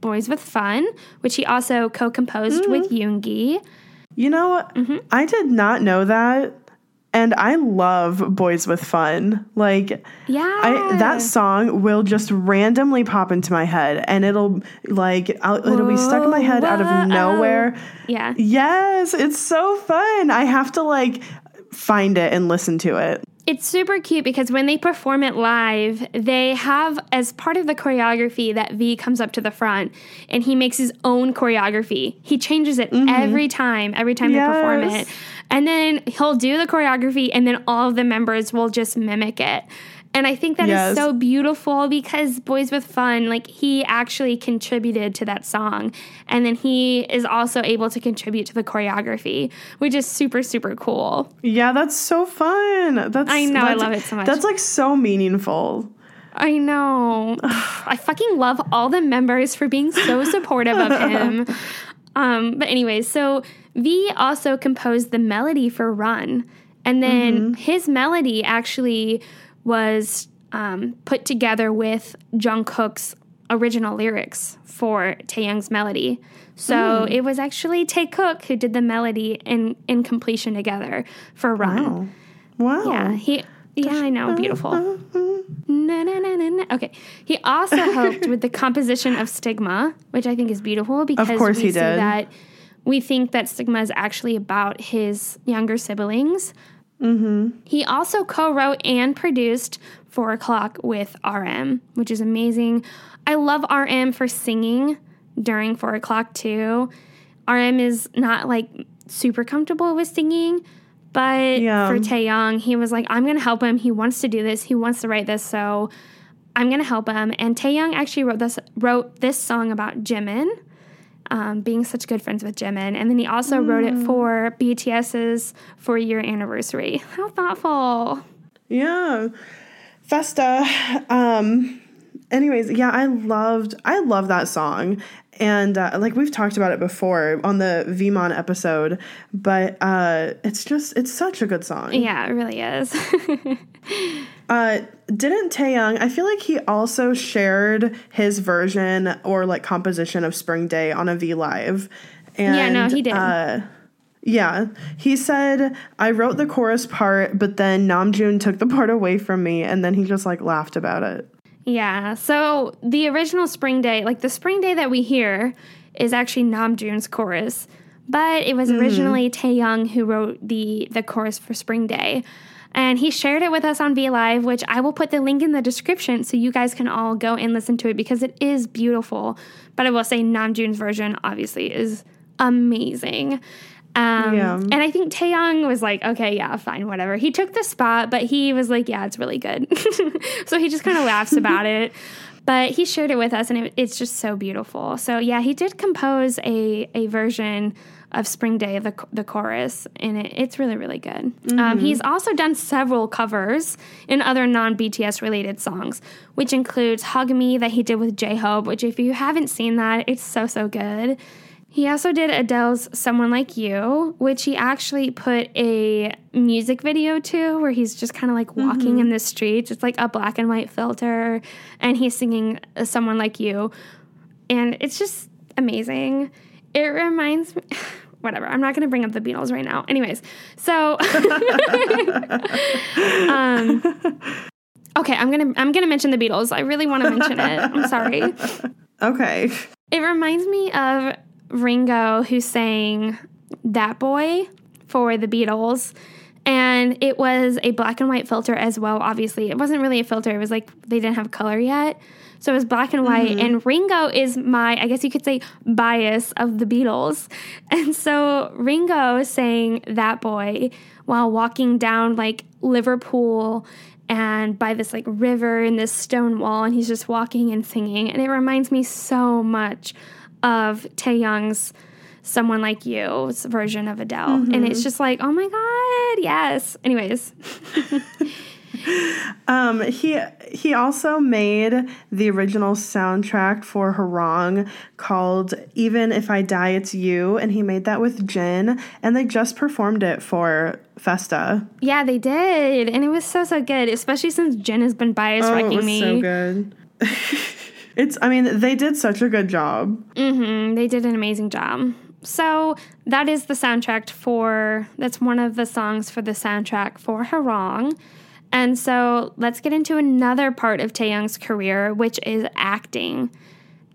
Boyz with Fun, which he also co-composed with Yoongi. You know, I did not know that. And I love Boyz with Fun. Like, Yeah. I, that song will just randomly pop into my head and it'll, like, I'll, it'll be stuck in my head out of nowhere. Yeah. Yes, it's so fun. I have to, like, find it and listen to it. It's super cute because when they perform it live, they have as part of the choreography that V comes up to the front and he makes his own choreography. He changes it mm-hmm. every time, every time they perform it. And then he'll do the choreography and then all of the members will just mimic it. And I think that is Yes. so beautiful because Boyz with Fun, like he actually contributed to that song. And then he is also able to contribute to the choreography, which is super, super cool. Yeah, that's so fun. That's I know, I love it so much. That's like so meaningful. I know. I fucking love all the members for being so supportive of him. Um, but anyways, so V also composed the melody for Run. And then his melody actually was um, put together with Jungkook's original lyrics for Taehyung's melody. So it was actually Taekook who did the melody in, in completion together for Run. Wow. Yeah, he. Yeah, I know, beautiful. Na, na, na, na, na. Okay, he also helped with the composition of Stigma, which I think is beautiful because course we he see did. that we think that Stigma is actually about his younger siblings. Mm-hmm. He also co-wrote and produced Four O'clock with RM, which is amazing. I love RM for singing during Four O'clock too. RM is not like super comfortable with singing, but Yeah. for Taehyung, he was like, I'm gonna help him. He wants to do this. He wants to write this, so I'm gonna help him. And Taehyung actually wrote this wrote this song about Jimin, um, being such good friends with Jimin. And then he also wrote it for BTS's four year anniversary. How thoughtful. Yeah. Festa. Um anyways, yeah, I loved I love that song. And uh, like we've talked about it before on the Vmon episode, but uh it's just it's such a good song. Yeah, it really is. Uh didn't Taehyung, I feel like he also shared his version or like composition of Spring Day on a V Live. And Yeah, no, he did. Uh, yeah, he said I wrote the chorus part, but then Namjoon took the part away from me, and then he just like laughed about it. Yeah. So the original Spring Day, like the Spring Day that we hear, is actually Namjoon's chorus, but it was originally Taehyung who wrote the the chorus for Spring Day. And he shared it with us on V Live, which I will put the link in the description so you guys can all go and listen to it because it is beautiful. But I will say Namjoon's version obviously is amazing. Um, Yeah. And I think Taehyung was like, okay, yeah, fine, whatever. He took the spot, but he was like, yeah, it's really good. so he just kind of laughs about it. But he shared it with us, and it, it's just so beautiful. So yeah, he did compose a a version of Spring Day, the the chorus, and it, it's really really good. Um, he's also done several covers in other non BTS related songs, which includes "Hug Me" that he did with J Hope. Which, if you haven't seen that, it's so so good. He also did Adele's Someone Like You, which he actually put a music video to where he's just kind of like walking in the streets. It's like a black and white filter, and he's singing uh, Someone Like You. And it's just amazing. It reminds me. Whatever. I'm not going to bring up the Beatles right now. Anyways, so um, okay, I'm gonna I'm gonna mention the Beatles. I really want to mention it. I'm sorry. Okay. It reminds me of Ringo who sang That Boy for the Beatles. And it was a black and white filter as well, obviously. It wasn't really a filter, it was like they didn't have color yet. So it was black and white. Mm-hmm. And Ringo is my, I guess you could say, bias of the Beatles. And so Ringo sang That Boy while walking down like Liverpool and by this like river and this stone wall and he's just walking and singing. And it reminds me so much of Taehyung's Someone Like You's version of Adele. And it's mm-hmm. just like oh my god yes. Anyways Um, he he also made the original soundtrack for Hwarang called "Even If I Die, It's You," and he made that with Jin, and they just performed it for Festa. yeah they did and it was so so good especially since Jin has been bias Oh, it wrecking was me so good. it's I mean they did such a good job. Mm-hmm. they did an amazing job. So that is the soundtrack for that's one of the songs for the soundtrack for Hwarang. And so let's get into another part of Taehyung's career, which is acting.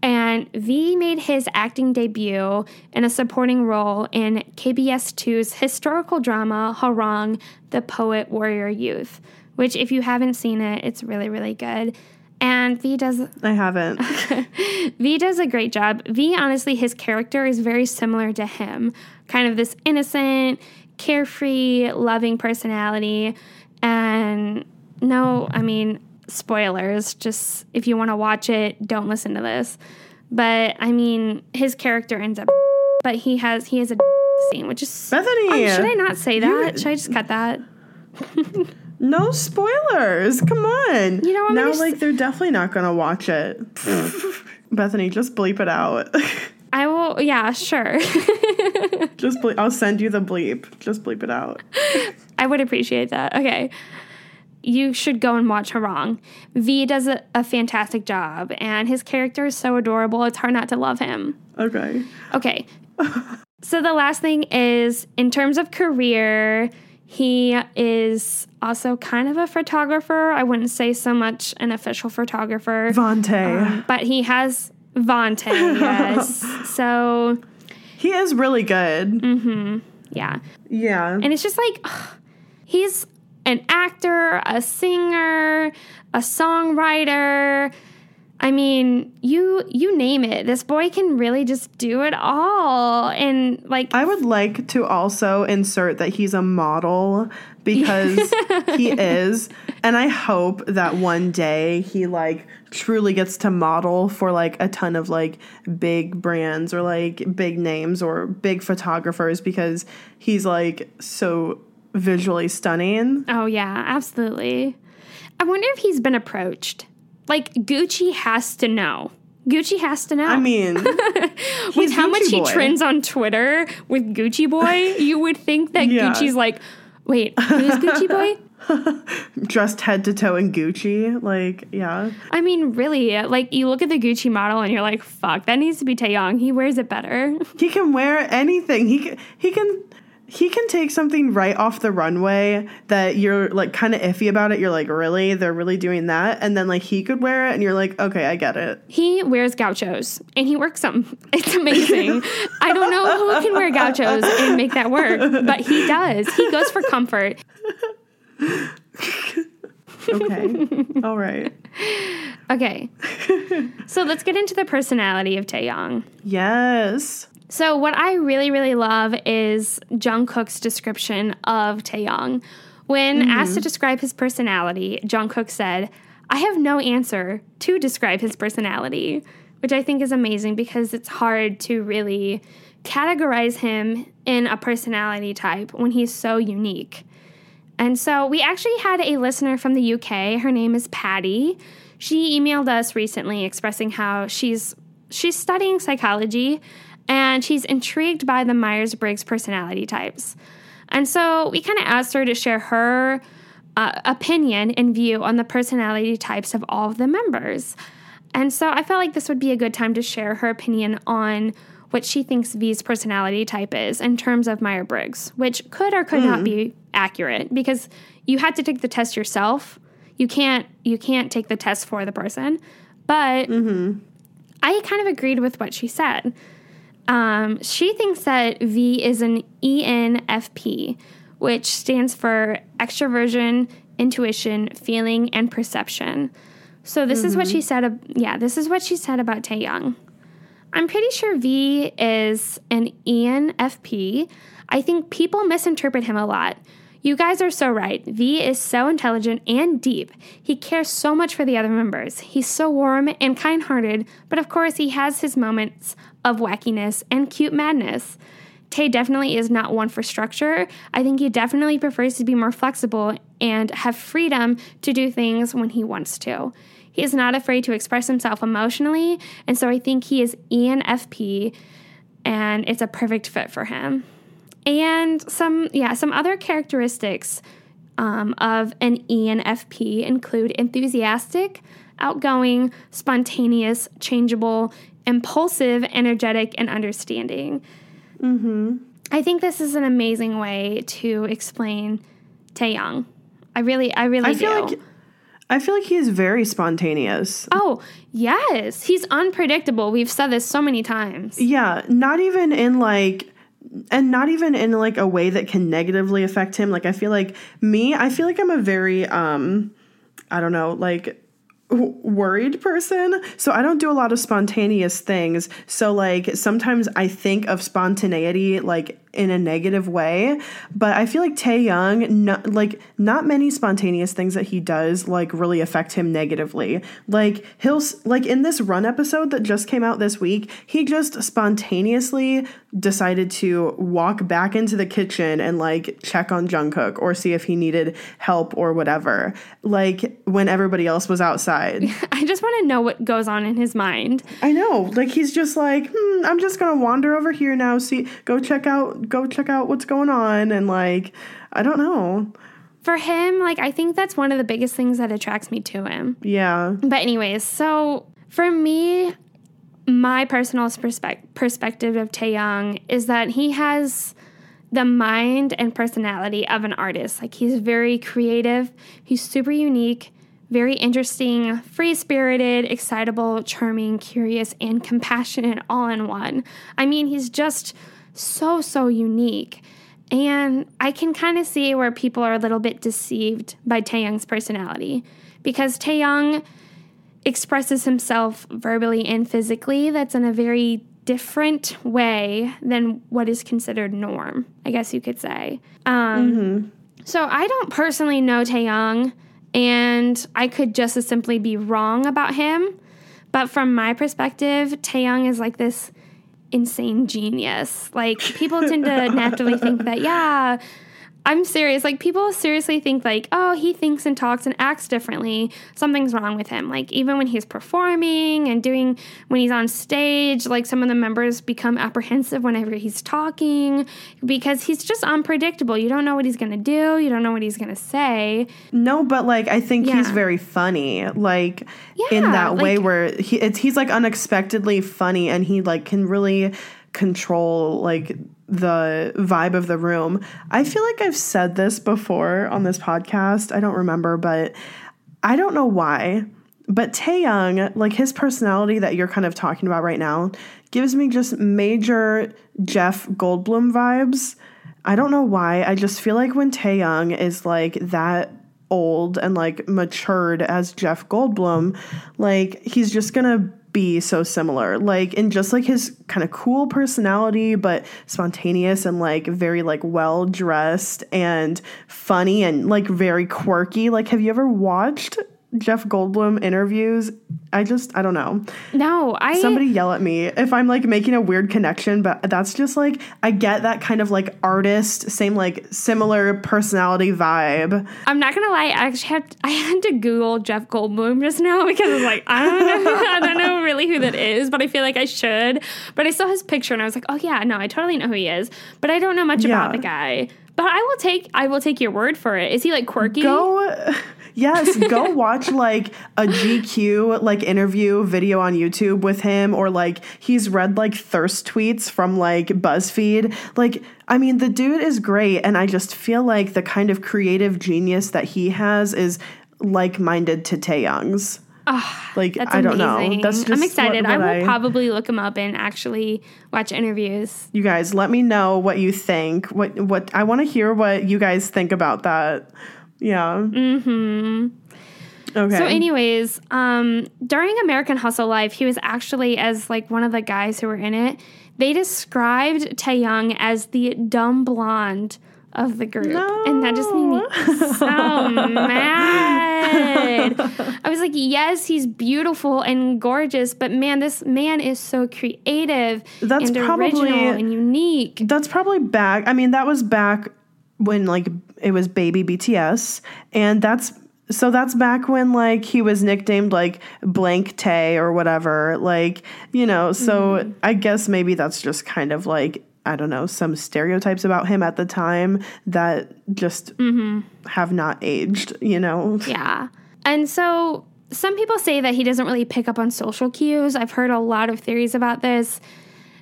And V made his acting debut in a supporting role in KBS 2's historical drama Hwarang, The Poet Warrior Youth, which, if you haven't seen it, it's really, really good. And V does I haven't. V does a great job. V, honestly, his character is very similar to him. Kind of this innocent, carefree, loving personality. And no, I mean, spoilers. Just if you want to watch it, don't listen to this. But I mean, his character ends up, but he has he has a scene, which is. Bethany, Oh, should I not say that? Should I just cut that? no spoilers. Come on. You know, I'm now gonna s- like they're definitely not gonna watch it. Bethany, just bleep it out. I will. Yeah, sure. just bleep. I'll send you the bleep. Just bleep it out. I would appreciate that. Okay. You should go and watch Hwarang. V does a, a fantastic job, and his character is so adorable, it's hard not to love him. Okay. Okay. so the last thing is in terms of career, he is also kind of a photographer. I wouldn't say so much an official photographer, Vante. but he has Vante, yes. so, he is really good. Mm hmm. yeah. Yeah. And it's just like ugh, he's an actor, a singer, a songwriter. I mean, you you name it. This boy can really just do it all. And like I would like to also insert that he's a model because he is. And I hope that one day he like truly gets to model for like a ton of like big brands or like big names or big photographers because he's like so visually stunning. Oh yeah, absolutely. I wonder if he's been approached. Like Gucci has to know. Gucci has to know. I mean, with how much he trends on Twitter with Gucci Boy, you would think that Yeah. Gucci's like, wait, who's Gucci Boy? dressed head to toe in Gucci. Like, yeah. I mean, really, uh, like you look at the Gucci model and you're like, fuck, that needs to be Taehyung. He wears it better. He can wear anything. He can, he can he can take something right off the runway that you're like kind of iffy about it. You're like, really? They're really doing that? And then like he could wear it and you're like, okay, I get it. He wears gauchos and he works them. It's amazing. I don't know who can wear gauchos and make that work, but he does. He goes for comfort. Okay. All right. Okay. So let's get into the personality of Taehyung. Yes. So what I really really love is Jungkook's description of Taehyung. When mm-hmm. asked to describe his personality, Jungkook said, "I have no answer to describe his personality," which I think is amazing because it's hard to really categorize him in a personality type when he's so unique. And so we actually had a listener from the UK. Her name is Patty. She emailed us recently expressing how she's she's studying psychology and she's intrigued by the Myers-Briggs personality types. And so we kind of asked her to share her uh, opinion and view on the personality types of all of the members. And so I felt like this would be a good time to share her opinion on what she thinks V's personality type is in terms of Meyer Briggs, which could or could not be accurate because you had to take the test yourself. You can't you can't take the test for the person. But I kind of agreed with what she said. Um, she thinks that V is an ENFP, which stands for extroversion, intuition, feeling, and perception. So this is what she said. ab- Yeah, this is what she said about Taehyung. I'm pretty sure V is an ENFP. I think people misinterpret him a lot. You guys are so right. V is so intelligent and deep. He cares so much for the other members. He's so warm and kind hearted, but of course, he has his moments of wackiness and cute madness. Tae definitely is not one for structure. I think he definitely prefers to be more flexible and have freedom to do things when he wants to. He is not afraid to express himself emotionally, and so I think he is ENFP, and it's a perfect fit for him. And some, yeah, some other characteristics um, of an ENFP include enthusiastic, outgoing, spontaneous, changeable, impulsive, energetic, and understanding. I think this is an amazing way to explain Taehyung. I really, I really I do. feel like I feel like he is very spontaneous. oh yes, he's unpredictable. We've said this so many times. Yeah, not even in like and not even in like a way that can negatively affect him. Like I feel like me, I feel like I'm a very um I don't know, like worried person. So I don't do a lot of spontaneous things. So like sometimes I think of spontaneity like in a negative way, but I feel like Taehyung, no, like not many spontaneous things that he does like really affect him negatively. Like he'll like in this run episode that just came out this week, he just spontaneously decided to walk back into the kitchen and like check on Jungkook or see if he needed help or whatever. Like when everybody else was outside. I just want to know what goes on in his mind. I know. Like he's just like, hmm, I'm just gonna wander over here now, see go check out go check out what's going on and like I don't know. For him, like I think that's one of the biggest things that attracts me to him. Yeah. But anyways, so for me, my personal perspec- perspective of Taehyung is that he has the mind and personality of an artist. Like he's very creative, he's super unique, very interesting, free-spirited, excitable, charming, curious, and compassionate all in one. I mean, he's just so so unique. And I can kind of see where people are a little bit deceived by Taehyung's personality because Taehyung expresses himself verbally and physically that's in a very different way than what is considered norm, I guess you could say. Um, So I don't personally know Taehyung, and I could just as simply be wrong about him. But from my perspective, Taehyung is like this insane genius. Like people tend to naturally think that, yeah, I'm serious. Like people seriously think like, oh, he thinks and talks and acts differently. Something's wrong with him. Like even when he's performing and doing when he's on stage, like some of the members become apprehensive whenever he's talking because he's just unpredictable. You don't know what he's going to do, you don't know what he's going to say. No, but like I think he's very funny, like in Yeah, that way where he it's he's like unexpectedly funny and he like can really control like the vibe of the room. I feel like I've said this before on this podcast. I don't remember, but I don't know why. But Taehyung, like his personality that you're kind of talking about right now, gives me just major Jeff Goldblum vibes. I don't know why. I just feel like when Taehyung is like that old and like matured as Jeff Goldblum, like he's just gonna be so similar. Like in just like his kind of cool personality, but spontaneous and like very like well dressed and funny and like very quirky. Like have you ever watched Jeff Goldblum interviews? I just I don't know. No, I Somebody yell at me if I'm like making a weird connection, but that's just like I get that kind of like artist, same like similar personality vibe. I'm not gonna lie. I actually had I had to Google Jeff Goldblum just now because I was like, I don't know, I don't know really who that is, but I feel like I should. But I saw his picture and I was like, oh yeah, no, I totally know who he is, but I don't know much about the guy. But I will take I will take your word for it. Is he like quirky? Go Yes, go watch like a GQ like interview video on YouTube with him or like he's read like thirst tweets from like BuzzFeed. Like I mean the dude is great and I just feel like the kind of creative genius that he has is like-minded to Taehyung's. Ah, like That's I don't amazing. know. That's just I'm excited. what- I what will probably look him up and actually watch interviews. You guys, let me know what you think. What what I want to hear what you guys think about that. Yeah. Mm-hmm. Okay. So, anyways, um, during American Hustle Life, he was actually as like one of the guys who were in it. They described Taehyung as the dumb blonde of the group, and that just made me so mad. I was like, yes, he's beautiful and gorgeous, but man, this man is so creative That's and probably- original and unique. That's probably back. I mean, that was back when like it was baby BTS, and that's so that's back when like he was nicknamed like blank Tae or whatever. Like you know, so mm-hmm. I guess maybe that's just kind of like I don't know some stereotypes about him at the time that just mm-hmm. have not aged. You know. Yeah. And so some people say that he doesn't really pick up on social cues. I've heard a lot of theories about this.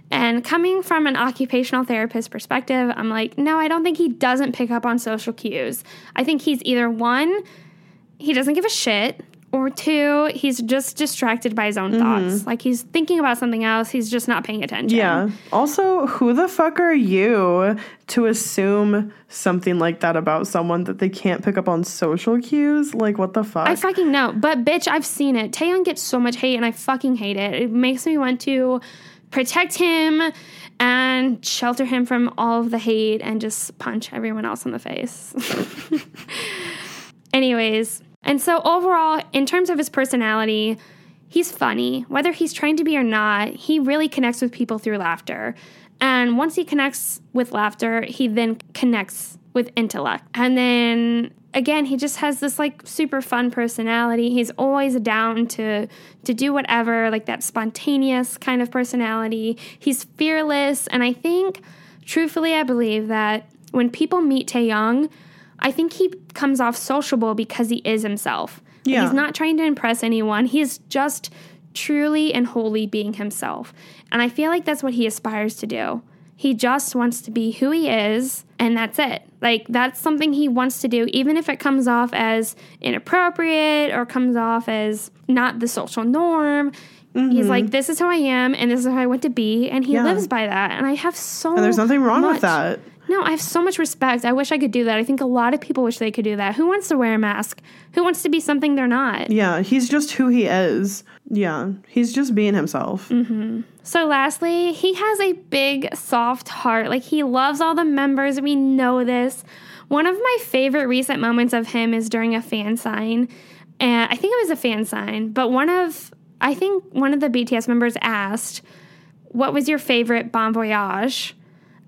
And coming from an occupational therapist perspective, I'm like, no, I don't think he doesn't pick up on social cues. I think he's either one, he doesn't give a shit, or two, he's just distracted by his own mm-hmm. thoughts. Like he's thinking about something else, he's just not paying attention. Yeah. Also, who the fuck are you to assume something like that about someone that they can't pick up on social cues? Like, what the fuck? I fucking know. But bitch, I've seen it. Taehyung gets so much hate and I fucking hate it. It makes me want to protect him and shelter him from all of the hate and just punch everyone else in the face. Anyways, and so overall, in terms of his personality, he's funny. Whether he's trying to be or not, he really connects with people through laughter. And once he connects with laughter, he then connects with intellect. And then again, he just has this like super fun personality. He's always down to to do whatever, like that spontaneous kind of personality. He's fearless, and I think truthfully I believe that when people meet Taehyung, I think he comes off sociable because he is himself. Yeah. He's not trying to impress anyone. He's just truly and wholly being himself. And I feel like that's what he aspires to do. He just wants to be who he is, and that's it. Like, that's something he wants to do, even if it comes off as inappropriate or comes off as not the social norm. He's like, mm-hmm. this is who I am, and this is how I want to be, and he Yeah. lives by that. And I have so and there's nothing wrong much- with that. No, I have so much respect. I wish I could do that. I think a lot of people wish they could do that. Who wants to wear a mask? Who wants to be something they're not? Yeah, he's just who he is. Yeah, he's just being himself. Mm-hmm. So, lastly, he has a big, soft heart. Like, he loves all the members. We know this. One of my favorite recent moments of him is during a fan sign. And I think it was a fan sign, but one of, I think one of the BTS members asked, What was your favorite Bon Voyage?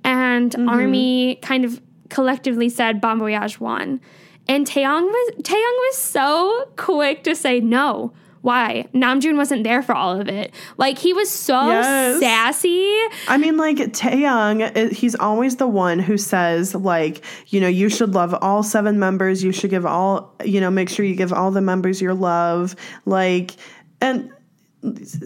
And Army kind of collectively said Bon Voyage one. And Taehyung was Taehyung was so quick to say no. Why? Namjoon wasn't there for all of it. Like he was so Yes. sassy. I mean, like Taehyung, uh, he's always the one who says, like, you know, you should love all seven members. You should give all, you know, make sure you give all the members your love. Like, and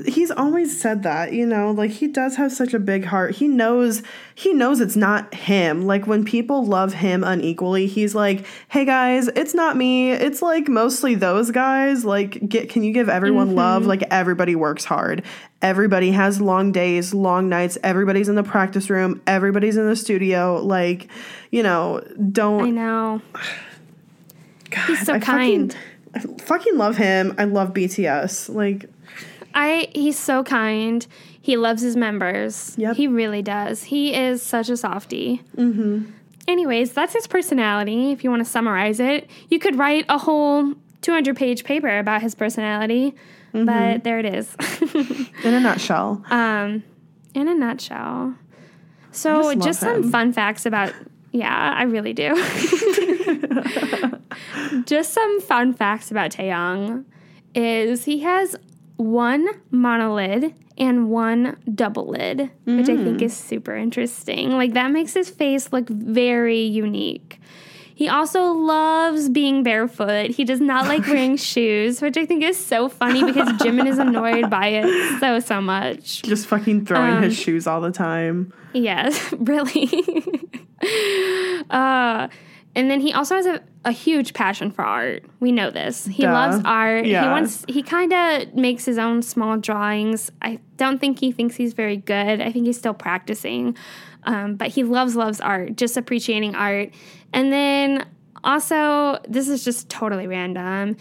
he's always said that, you know, like he does have such a big heart. He knows, he knows it's not him. Like when people love him unequally, he's like, hey guys, it's not me. It's like mostly those guys. Like, get, can you give everyone mm-hmm. love? Like everybody works hard. Everybody has long days, long nights. Everybody's in the practice room. Everybody's in the studio. Like, you know, don't. I know. God, He's so I kind. Fucking, I fucking love him. I love BTS. Like, I he's so kind. He loves his members. Yep. He really does. He is such a softie. Mm-hmm. Anyways, that's his personality. If you want to summarize it, you could write a whole 200 page paper about his personality. Mm-hmm. But there it is. in a nutshell. um, in a nutshell. So, just just, some fun facts about. Yeah, I really do. just some fun facts about Taehyung is he has one monolid and one double lid, which I think is super interesting. Like that makes his face look very unique. He also loves being barefoot. He does not like wearing shoes, which I think is so funny because Jimin is annoyed by it so so much. Just fucking throwing Um, his shoes all the time. Yes, really. uh, and then he also has a, a huge passion for art. We know this. He Duh. loves art. Yeah. He wants he kind of makes his own small drawings. I don't think he thinks he's very good. I think he's still practicing. Um, but he loves loves art, just appreciating art. And then also, this is just totally random.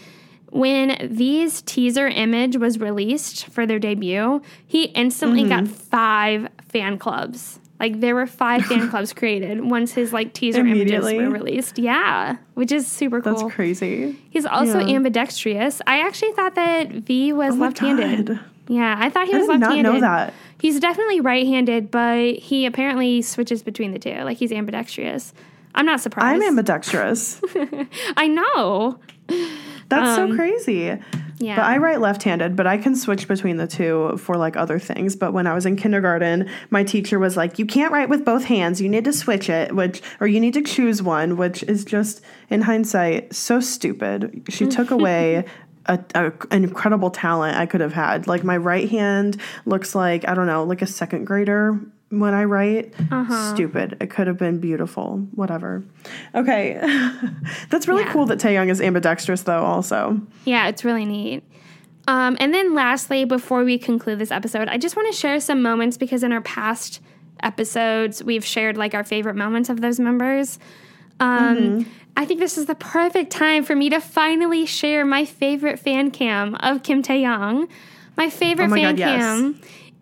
When these teaser image was released for their debut, he instantly got Mm-hmm. five fan clubs. Like there were five fan clubs created once his like teaser images were released. Yeah, which is super cool. That's crazy. He's also Yeah. ambidextrous. I actually thought that V was Oh left-handed. God. Yeah, I thought he I was did left-handed. Not know that. He's definitely right-handed, but he apparently switches between the two. Like he's ambidextrous. I'm not surprised. I'm ambidextrous. I know. That's Um, so crazy. Yeah. But I write left-handed, but I can switch between the two for like other things. But when I was in kindergarten, my teacher was like, "You can't write with both hands. You need to switch it, which or you need to choose one," which is just in hindsight so stupid. She took away a, a, an incredible talent I could have had. Like my right hand looks like I don't know, like a second grader when I write. Stupid. It could have been beautiful. Whatever. Okay, that's really Yeah. cool that Taehyung is ambidextrous, though. Also. Yeah, it's really neat. Um, and then lastly, before we conclude this episode, I just want to share some moments because in our past episodes, we've shared like our favorite moments of those members. Um, Mm-hmm. I think this is the perfect time for me to finally share my favorite fan cam of Kim Taehyung. My favorite Oh my fan God, yes.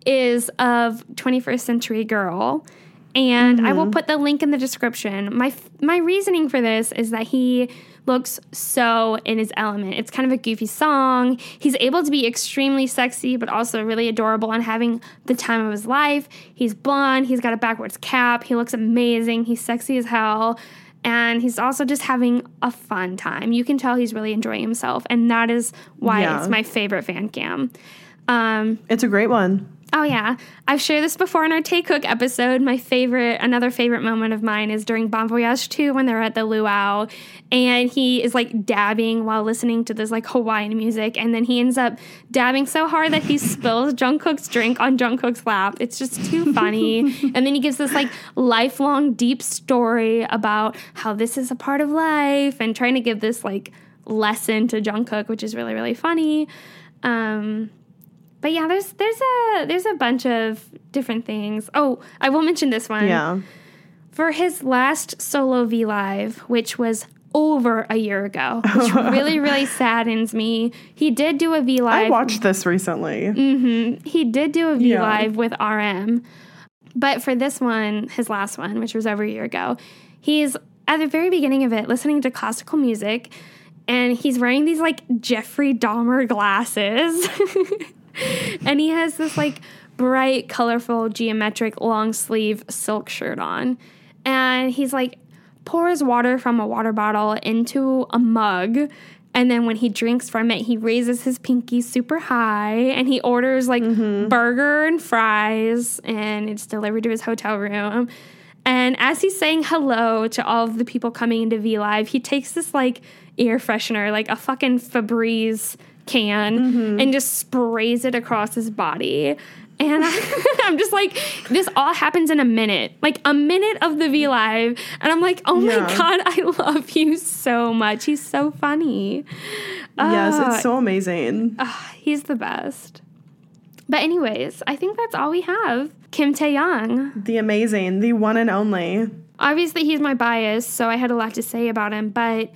Is of 21st Century Girl. And I will Mm-hmm. put the link in the description. My my reasoning for this is that he looks so in his element. It's kind of a goofy song. He's able to be extremely sexy, but also really adorable and having the time of his life. He's blonde. He's got a backwards cap. He looks amazing. He's sexy as hell. And he's also just having a fun time. You can tell he's really enjoying himself. And that is why Yeah. it's my favorite fan cam. Um, It's a great one. Oh yeah, I've shared this before in our Taekook episode. My favorite, another favorite moment of mine is during Bon Voyage 2 when they're at the luau, and he is like dabbing while listening to this like Hawaiian music, and then he ends up dabbing so hard that he spills Jungkook's drink on Jungkook's lap. It's just too funny, and then he gives this like lifelong deep story about how this is a part of life and trying to give this like lesson to Jungkook, which is really really funny. Um, but yeah, there's there's a there's a bunch of different things. Oh, I will mention this one. Yeah. For his last solo V Live, which was over a year ago, which really, really saddens me. He did do a V live. I watched this recently. Mm-hmm. He did do a V Yeah. Live with RM. But for this one, his last one, which was over a year ago, he's at the very beginning of it listening to classical music and he's wearing these like Jeffrey Dahmer glasses. and he has this like bright, colorful, geometric long sleeve silk shirt on. And he's like pours water from a water bottle into a mug. And then when he drinks from it, he raises his pinky super high and he orders like mm-hmm. burger and fries and it's delivered to his hotel room. And as he's saying hello to all of the people coming into V Live, he takes this like air freshener, like a fucking Febreze can, mm-hmm. and just sprays it across his body. And I, I'm just like, this all happens in a minute, like a minute of the V Live. And I'm like, oh my Yeah. God, I love you so much. He's so funny. yes, it's uh, so amazing. Ah, he's the best. But, anyways, I think that's all we have. Kim Taehyung. the amazing, the one and only. Obviously, he's my bias, so I had a lot to say about him, but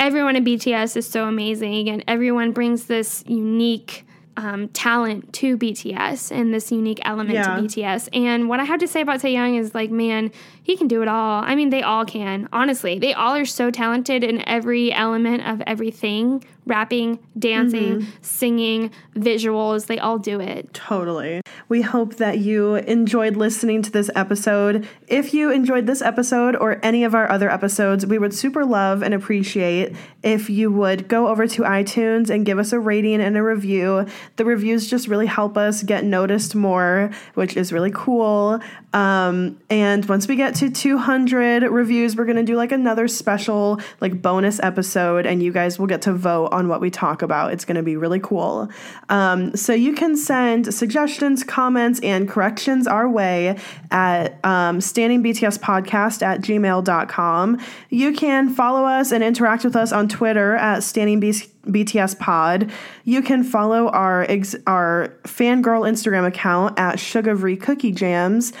everyone in BTS is so amazing, and everyone brings this unique um, talent to BTS and this unique element Yeah. to BTS. And what I have to say about Taehyung is like, man, he can do it all. I mean, they all can. Honestly, they all are so talented in every element of everything rapping, dancing, singing, visuals. They all do it. Totally. We hope that you enjoyed listening to this episode. If you enjoyed this episode or any of our other episodes, we would super love and appreciate if you would go over to iTunes and give us a rating and a review. The reviews just really help us get noticed more, which is really cool. Um, and once we get to 200 reviews, we're going to do like another special, like bonus episode, and you guys will get to vote on what we talk about. It's going to be really cool. Um, so you can send suggestions, comments, and corrections our way at um, standingbtspodcast at gmail.com. You can follow us and interact with us on Twitter at standingbts pod. You can follow our ex- our fangirl Instagram account at Sugary Cookie Jams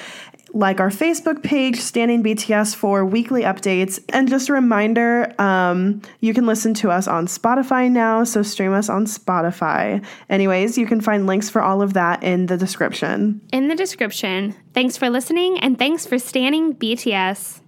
like our Facebook page, Standing BTS, for weekly updates. And just a reminder, um, you can listen to us on Spotify now, so stream us on Spotify. Anyways, you can find links for all of that in the description. In the description. Thanks for listening and thanks for standing BTS.